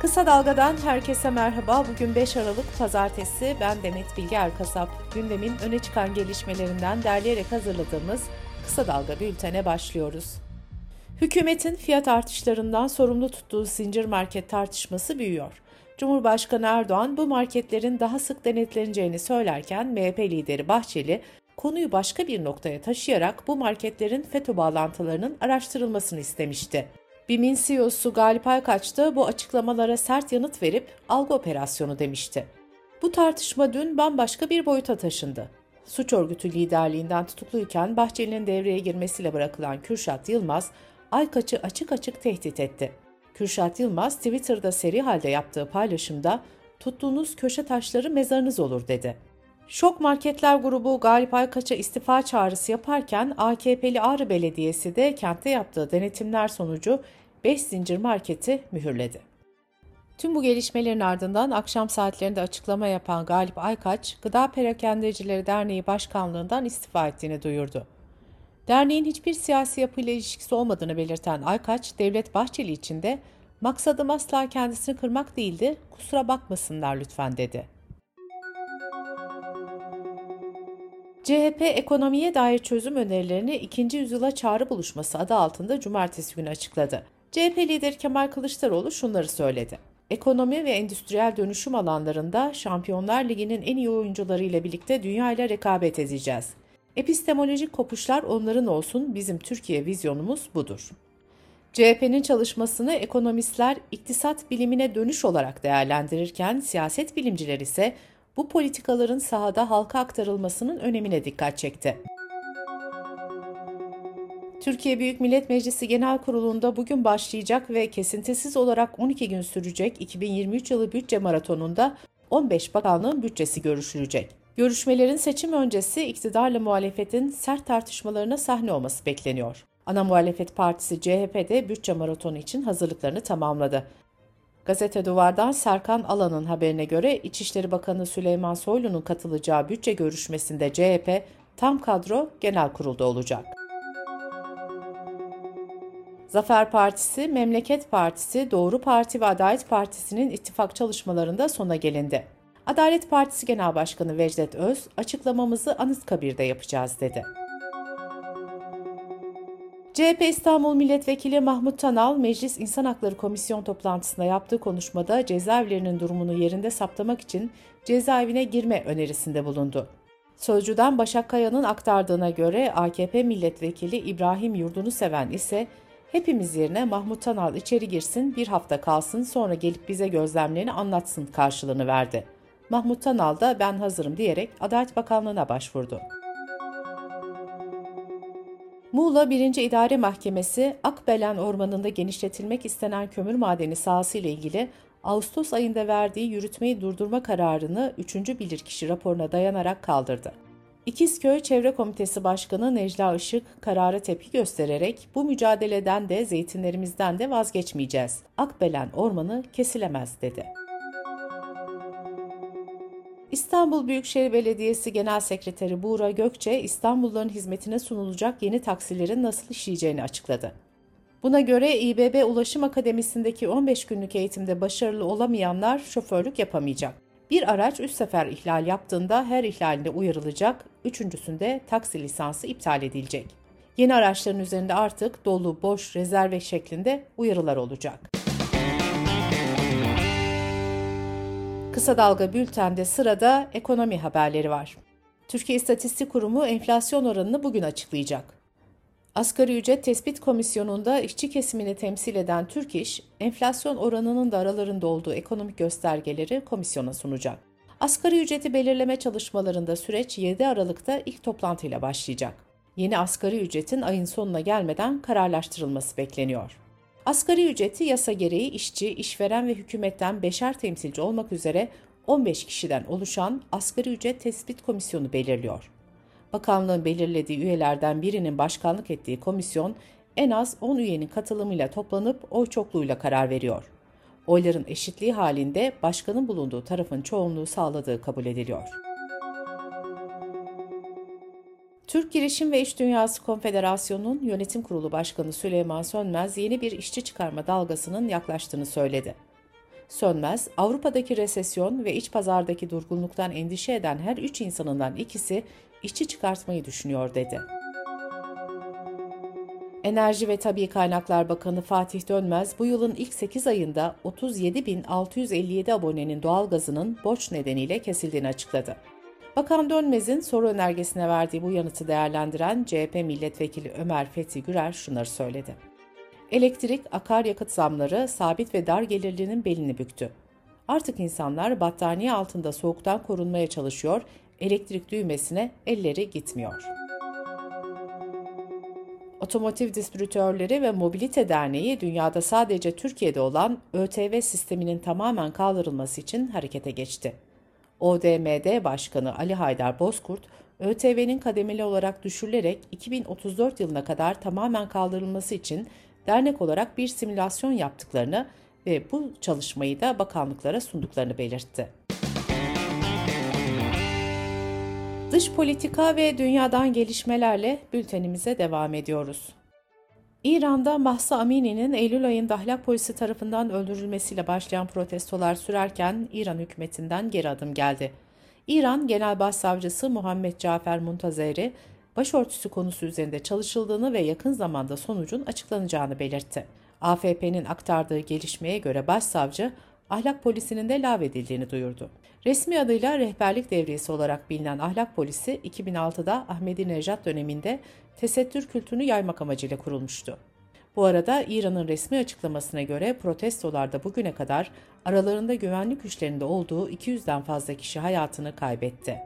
Kısa Dalga'dan herkese merhaba. Bugün 5 Aralık Pazartesi. Ben Demet Bilge Erkasap. Gündemin öne çıkan gelişmelerinden derleyerek hazırladığımız Kısa Dalga bültene başlıyoruz. Hükümetin fiyat artışlarından sorumlu tuttuğu zincir market tartışması büyüyor. Cumhurbaşkanı Erdoğan bu marketlerin daha sık denetleneceğini söylerken MHP lideri Bahçeli konuyu başka bir noktaya taşıyarak bu marketlerin FETÖ bağlantılarının araştırılmasını istemişti. BİM'in CEO'su Galip Aykaç da bu açıklamalara sert yanıt verip algı operasyonu demişti. Bu tartışma dün bambaşka bir boyuta taşındı. Suç örgütü liderliğinden tutukluyken Bahçeli'nin devreye girmesiyle bırakılan Kürşat Yılmaz, Aykaç'ı açık açık tehdit etti. Kürşat Yılmaz Twitter'da seri halde yaptığı paylaşımda tuttuğunuz köşe taşları mezarınız olur dedi. Şok Marketler grubu Galip Aykaç'a istifa çağrısı yaparken AKP'li Ağrı Belediyesi de kentte yaptığı denetimler sonucu 5 zincir marketi mühürledi. Tüm bu gelişmelerin ardından akşam saatlerinde açıklama yapan Galip Aykaç, Gıda Perakendecileri Derneği Başkanlığından istifa ettiğini duyurdu. Derneğin hiçbir siyasi yapıyla ilişkisi olmadığını belirten Aykaç, Devlet Bahçeli için de maksadım asla kendisini kırmak değildi, kusura bakmasınlar lütfen dedi. CHP ekonomiye dair çözüm önerilerini ikinci yüzyıla çağrı buluşması adı altında cumartesi günü açıkladı. CHP lideri Kemal Kılıçdaroğlu şunları söyledi. Ekonomi ve endüstriyel dönüşüm alanlarında Şampiyonlar Ligi'nin en iyi oyuncularıyla birlikte dünya ile rekabet edeceğiz. Epistemolojik kopuşlar onların olsun, bizim Türkiye vizyonumuz budur. CHP'nin çalışmasını ekonomistler iktisat bilimine dönüş olarak değerlendirirken siyaset bilimciler ise bu politikaların sahada halka aktarılmasının önemine dikkat çekti. Türkiye Büyük Millet Meclisi Genel Kurulu'nda bugün başlayacak ve kesintisiz olarak 12 gün sürecek 2023 yılı bütçe maratonunda 15 bakanlığın bütçesi görüşülecek. Görüşmelerin seçim öncesi iktidarla muhalefetin sert tartışmalarına sahne olması bekleniyor. Ana muhalefet partisi CHP de bütçe maratonu için hazırlıklarını tamamladı. Gazete Duvar'dan Serkan Alan'ın haberine göre İçişleri Bakanı Süleyman Soylu'nun katılacağı bütçe görüşmesinde CHP tam kadro genel kurulda olacak. Zafer Partisi, Memleket Partisi, Doğru Parti ve Adalet Partisi'nin ittifak çalışmalarında sona gelindi. Adalet Partisi Genel Başkanı Vecdet Öz, açıklamamızı Anıtkabir'de yapacağız dedi. CHP İstanbul Milletvekili Mahmut Tanal, Meclis İnsan Hakları Komisyon toplantısında yaptığı konuşmada cezaevlerinin durumunu yerinde saptamak için cezaevine girme önerisinde bulundu. Sözcüden Başak Kaya'nın aktardığına göre AKP milletvekili İbrahim Yurdunu seven ise hepimiz yerine Mahmut Tanal içeri girsin, bir hafta kalsın, sonra gelip bize gözlemlerini anlatsın karşılığını verdi. Mahmut Tanal da ben hazırım diyerek Adalet Bakanlığı'na başvurdu. Muğla 1. İdare Mahkemesi, Akbelen Ormanı'nda genişletilmek istenen kömür madeni sahası ile ilgili Ağustos ayında verdiği yürütmeyi durdurma kararını 3. bilirkişi raporuna dayanarak kaldırdı. İkizköy Çevre Komitesi Başkanı Necla Işık karara tepki göstererek bu mücadeleden de zeytinlerimizden de vazgeçmeyeceğiz. Akbelen ormanı kesilemez dedi. İstanbul Büyükşehir Belediyesi Genel Sekreteri Buğra Gökçe, İstanbulluların hizmetine sunulacak yeni taksilerin nasıl işleyeceğini açıkladı. Buna göre İBB Ulaşım Akademisi'ndeki 15 günlük eğitimde başarılı olamayanlar şoförlük yapamayacak. Bir araç 3 sefer ihlal yaptığında her ihlalinde uyarılacak, üçüncüsünde taksi lisansı iptal edilecek. Yeni araçların üzerinde artık dolu, boş, rezerve şeklinde uyarılar olacak. Kısa Dalga Bülten'de sırada ekonomi haberleri var. Türkiye İstatistik Kurumu enflasyon oranını bugün açıklayacak. Asgari ücret tespit komisyonunda işçi kesimini temsil eden Türk İş, enflasyon oranının da aralarında olduğu ekonomik göstergeleri komisyona sunacak. Asgari ücreti belirleme çalışmalarında süreç 7 Aralık'ta ilk toplantıyla başlayacak. Yeni asgari ücretin ayın sonuna gelmeden kararlaştırılması bekleniyor. Asgari ücreti yasa gereği işçi, işveren ve hükümetten beşer temsilci olmak üzere 15 kişiden oluşan Asgari Ücret Tespit Komisyonu belirliyor. Bakanlığın belirlediği üyelerden birinin başkanlık ettiği komisyon en az 10 üyenin katılımıyla toplanıp oy çokluğuyla karar veriyor. Oyların eşitliği halinde başkanın bulunduğu tarafın çoğunluğu sağladığı kabul ediliyor. Türk Girişim ve İş Dünyası Konfederasyonu'nun yönetim kurulu başkanı Süleyman Sönmez yeni bir işçi çıkarma dalgasının yaklaştığını söyledi. Sönmez, Avrupa'daki resesyon ve iç pazardaki durgunluktan endişe eden her üç insanından ikisi işçi çıkartmayı düşünüyor dedi. Enerji ve Tabi Kaynaklar Bakanı Fatih Dönmez bu yılın ilk 8 ayında 37.657 abonenin doğalgazının borç nedeniyle kesildiğini açıkladı. Bakan Dönmez'in soru önergesine verdiği bu yanıtı değerlendiren CHP milletvekili Ömer Fethi Gürer şunları söyledi. Elektrik, akaryakıt zamları sabit ve dar gelirlinin belini büktü. Artık insanlar battaniye altında soğuktan korunmaya çalışıyor, elektrik düğmesine elleri gitmiyor.'' Otomotiv Distribütörleri ve Mobilite Derneği dünyada sadece Türkiye'de olan ÖTV sisteminin tamamen kaldırılması için harekete geçti. ODMD Başkanı Ali Haydar Bozkurt, ÖTV'nin kademeli olarak düşürülerek 2034 yılına kadar tamamen kaldırılması için dernek olarak bir simülasyon yaptıklarını ve bu çalışmayı da bakanlıklara sunduklarını belirtti. Dış politika ve dünyadan gelişmelerle bültenimize devam ediyoruz. İran'da Mahsa Amini'nin Eylül ayında ahlak polisi tarafından öldürülmesiyle başlayan protestolar sürerken İran hükümetinden geri adım geldi. İran Genel Başsavcısı Muhammed Cafer Muntazeri, başörtüsü konusu üzerinde çalışıldığını ve yakın zamanda sonucun açıklanacağını belirtti. AFP'nin aktardığı gelişmeye göre başsavcı, ahlak polisinin de lağvedildiğini duyurdu. Resmi adıyla rehberlik devriyesi olarak bilinen ahlak polisi 2006'da Ahmedi Nejat döneminde tesettür kültürünü yaymak amacıyla kurulmuştu. Bu arada İran'ın resmi açıklamasına göre protestolarda bugüne kadar aralarında güvenlik güçlerinde olduğu 200'den fazla kişi hayatını kaybetti.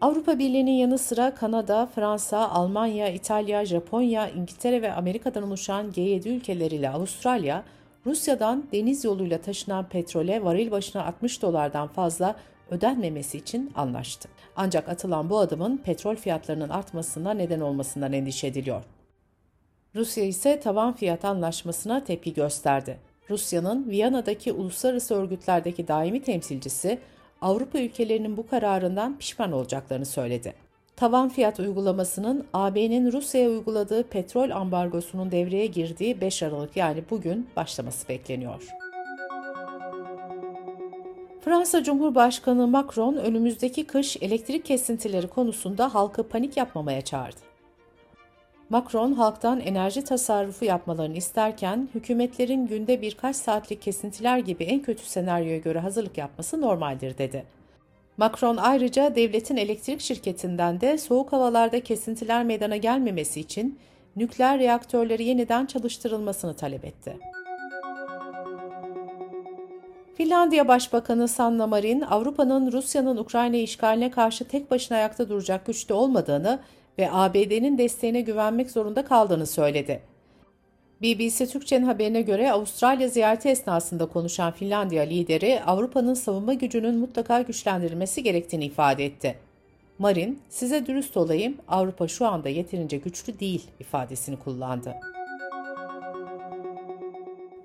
Avrupa Birliği'nin yanı sıra Kanada, Fransa, Almanya, İtalya, Japonya, İngiltere ve Amerika'dan oluşan G7 ülkeleriyle Avustralya, Rusya'dan deniz yoluyla taşınan petrole varil başına 60 dolardan fazla ödenmemesi için anlaştı. Ancak atılan bu adımın petrol fiyatlarının artmasına neden olmasından endişe ediliyor. Rusya ise tavan fiyat anlaşmasına tepki gösterdi. Rusya'nın Viyana'daki uluslararası örgütlerdeki daimi temsilcisi Avrupa ülkelerinin bu kararından pişman olacaklarını söyledi tavan fiyat uygulamasının AB'nin Rusya'ya uyguladığı petrol ambargosunun devreye girdiği 5 Aralık yani bugün başlaması bekleniyor. Fransa Cumhurbaşkanı Macron önümüzdeki kış elektrik kesintileri konusunda halkı panik yapmamaya çağırdı. Macron halktan enerji tasarrufu yapmalarını isterken hükümetlerin günde birkaç saatlik kesintiler gibi en kötü senaryoya göre hazırlık yapması normaldir dedi. Macron ayrıca devletin elektrik şirketinden de soğuk havalarda kesintiler meydana gelmemesi için nükleer reaktörleri yeniden çalıştırılmasını talep etti. Finlandiya Başbakanı Sanna Marin, Avrupa'nın Rusya'nın Ukrayna işgaline karşı tek başına ayakta duracak güçte olmadığını ve ABD'nin desteğine güvenmek zorunda kaldığını söyledi. BBC Türkçe'nin haberine göre Avustralya ziyareti esnasında konuşan Finlandiya lideri Avrupa'nın savunma gücünün mutlaka güçlendirilmesi gerektiğini ifade etti. Marin, size dürüst olayım Avrupa şu anda yeterince güçlü değil ifadesini kullandı.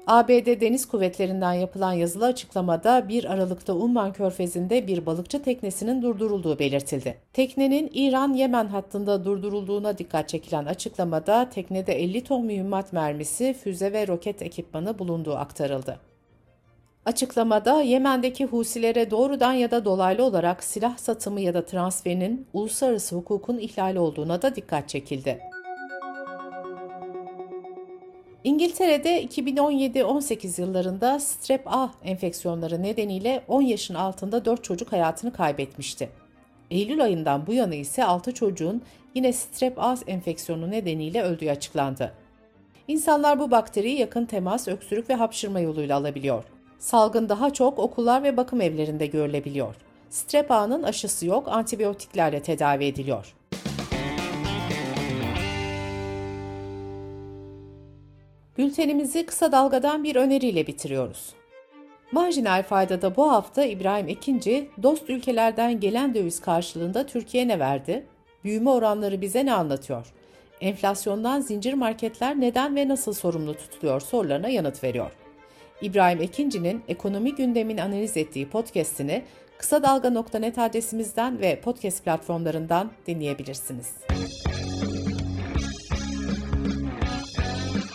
ABD Deniz Kuvvetleri'nden yapılan yazılı açıklamada 1 Aralık'ta Umman Körfezi'nde bir balıkçı teknesinin durdurulduğu belirtildi. Teknenin İran-Yemen hattında durdurulduğuna dikkat çekilen açıklamada teknede 50 ton mühimmat mermisi, füze ve roket ekipmanı bulunduğu aktarıldı. Açıklamada Yemen'deki Husilere doğrudan ya da dolaylı olarak silah satımı ya da transferinin uluslararası hukukun ihlali olduğuna da dikkat çekildi. İngiltere'de 2017-18 yıllarında strep A enfeksiyonları nedeniyle 10 yaşın altında 4 çocuk hayatını kaybetmişti. Eylül ayından bu yana ise 6 çocuğun yine strep A enfeksiyonu nedeniyle öldüğü açıklandı. İnsanlar bu bakteriyi yakın temas, öksürük ve hapşırma yoluyla alabiliyor. Salgın daha çok okullar ve bakım evlerinde görülebiliyor. Strep A'nın aşısı yok, antibiyotiklerle tedavi ediliyor. Bültenimizi kısa dalgadan bir öneriyle bitiriyoruz. Marjinal faydada bu hafta İbrahim Ekinci, dost ülkelerden gelen döviz karşılığında Türkiye ne verdi? Büyüme oranları bize ne anlatıyor? Enflasyondan zincir marketler neden ve nasıl sorumlu tutuluyor sorularına yanıt veriyor. İbrahim Ekinci'nin ekonomi gündemini analiz ettiği podcast'ini kısa dalga.net adresimizden ve podcast platformlarından dinleyebilirsiniz.